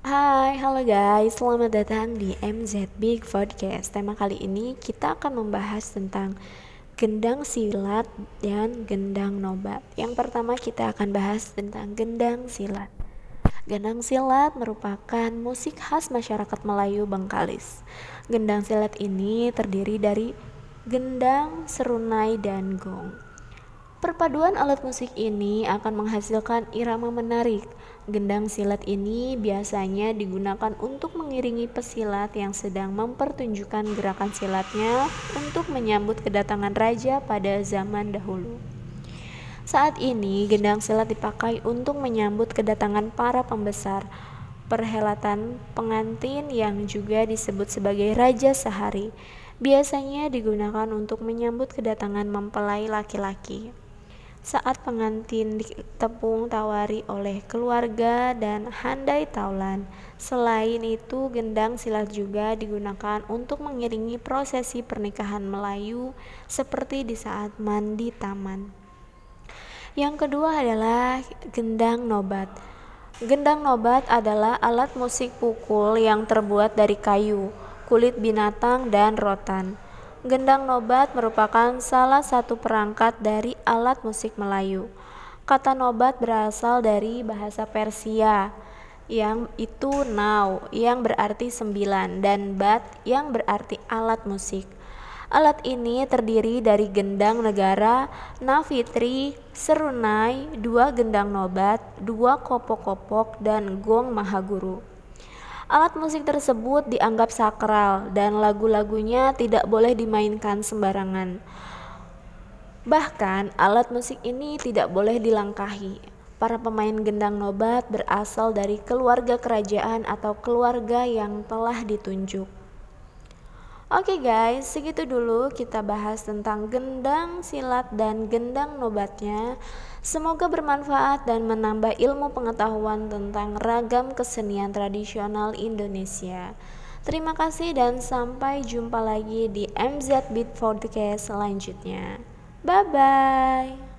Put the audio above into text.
Hai, halo guys, selamat datang di MZ Big Podcast. Tema kali ini kita akan membahas tentang gendang silat dan gendang nobat. Yang pertama kita akan bahas tentang gendang silat. Gendang silat merupakan musik khas masyarakat Melayu Bengkalis. Gendang silat ini terdiri dari gendang, serunai, dan gong. Perpaduan alat musik ini akan menghasilkan irama menarik. Gendang silat ini biasanya digunakan untuk mengiringi pesilat yang sedang mempertunjukkan gerakan silatnya untuk menyambut kedatangan raja pada zaman dahulu. Saat ini, gendang silat dipakai untuk menyambut kedatangan para pembesar, perhelatan pengantin yang juga disebut sebagai raja sehari. Biasanya digunakan untuk menyambut kedatangan mempelai laki-laki saat pengantin ditepung tawari oleh keluarga dan handai taulan. Selain itu, gendang silat juga digunakan untuk mengiringi prosesi pernikahan Melayu seperti di saat mandi taman. Yang kedua adalah gendang nobat. Gendang nobat adalah alat musik pukul yang terbuat dari kayu, kulit binatang, dan rotan. Gendang nobat merupakan salah satu perangkat dari alat musik Melayu. Kata nobat berasal dari bahasa Persia yang itu nau yang berarti sembilan dan bat yang berarti alat musik. Alat ini terdiri dari gendang negara, nafitri, serunai, dua gendang nobat, dua kopok-kopok, dan gong mahaguru. Alat musik tersebut dianggap sakral dan lagu-lagunya tidak boleh dimainkan sembarangan. Bahkan, alat musik ini tidak boleh dilangkahi. Para pemain gendang nobat berasal dari keluarga kerajaan atau keluarga yang telah ditunjuk. Oke okay guys, segitu dulu kita bahas tentang gendang silat dan gendang nobatnya. Semoga bermanfaat dan menambah ilmu pengetahuan tentang ragam kesenian tradisional Indonesia. Terima kasih dan sampai jumpa lagi di MZ Beat Podcast selanjutnya. Bye bye.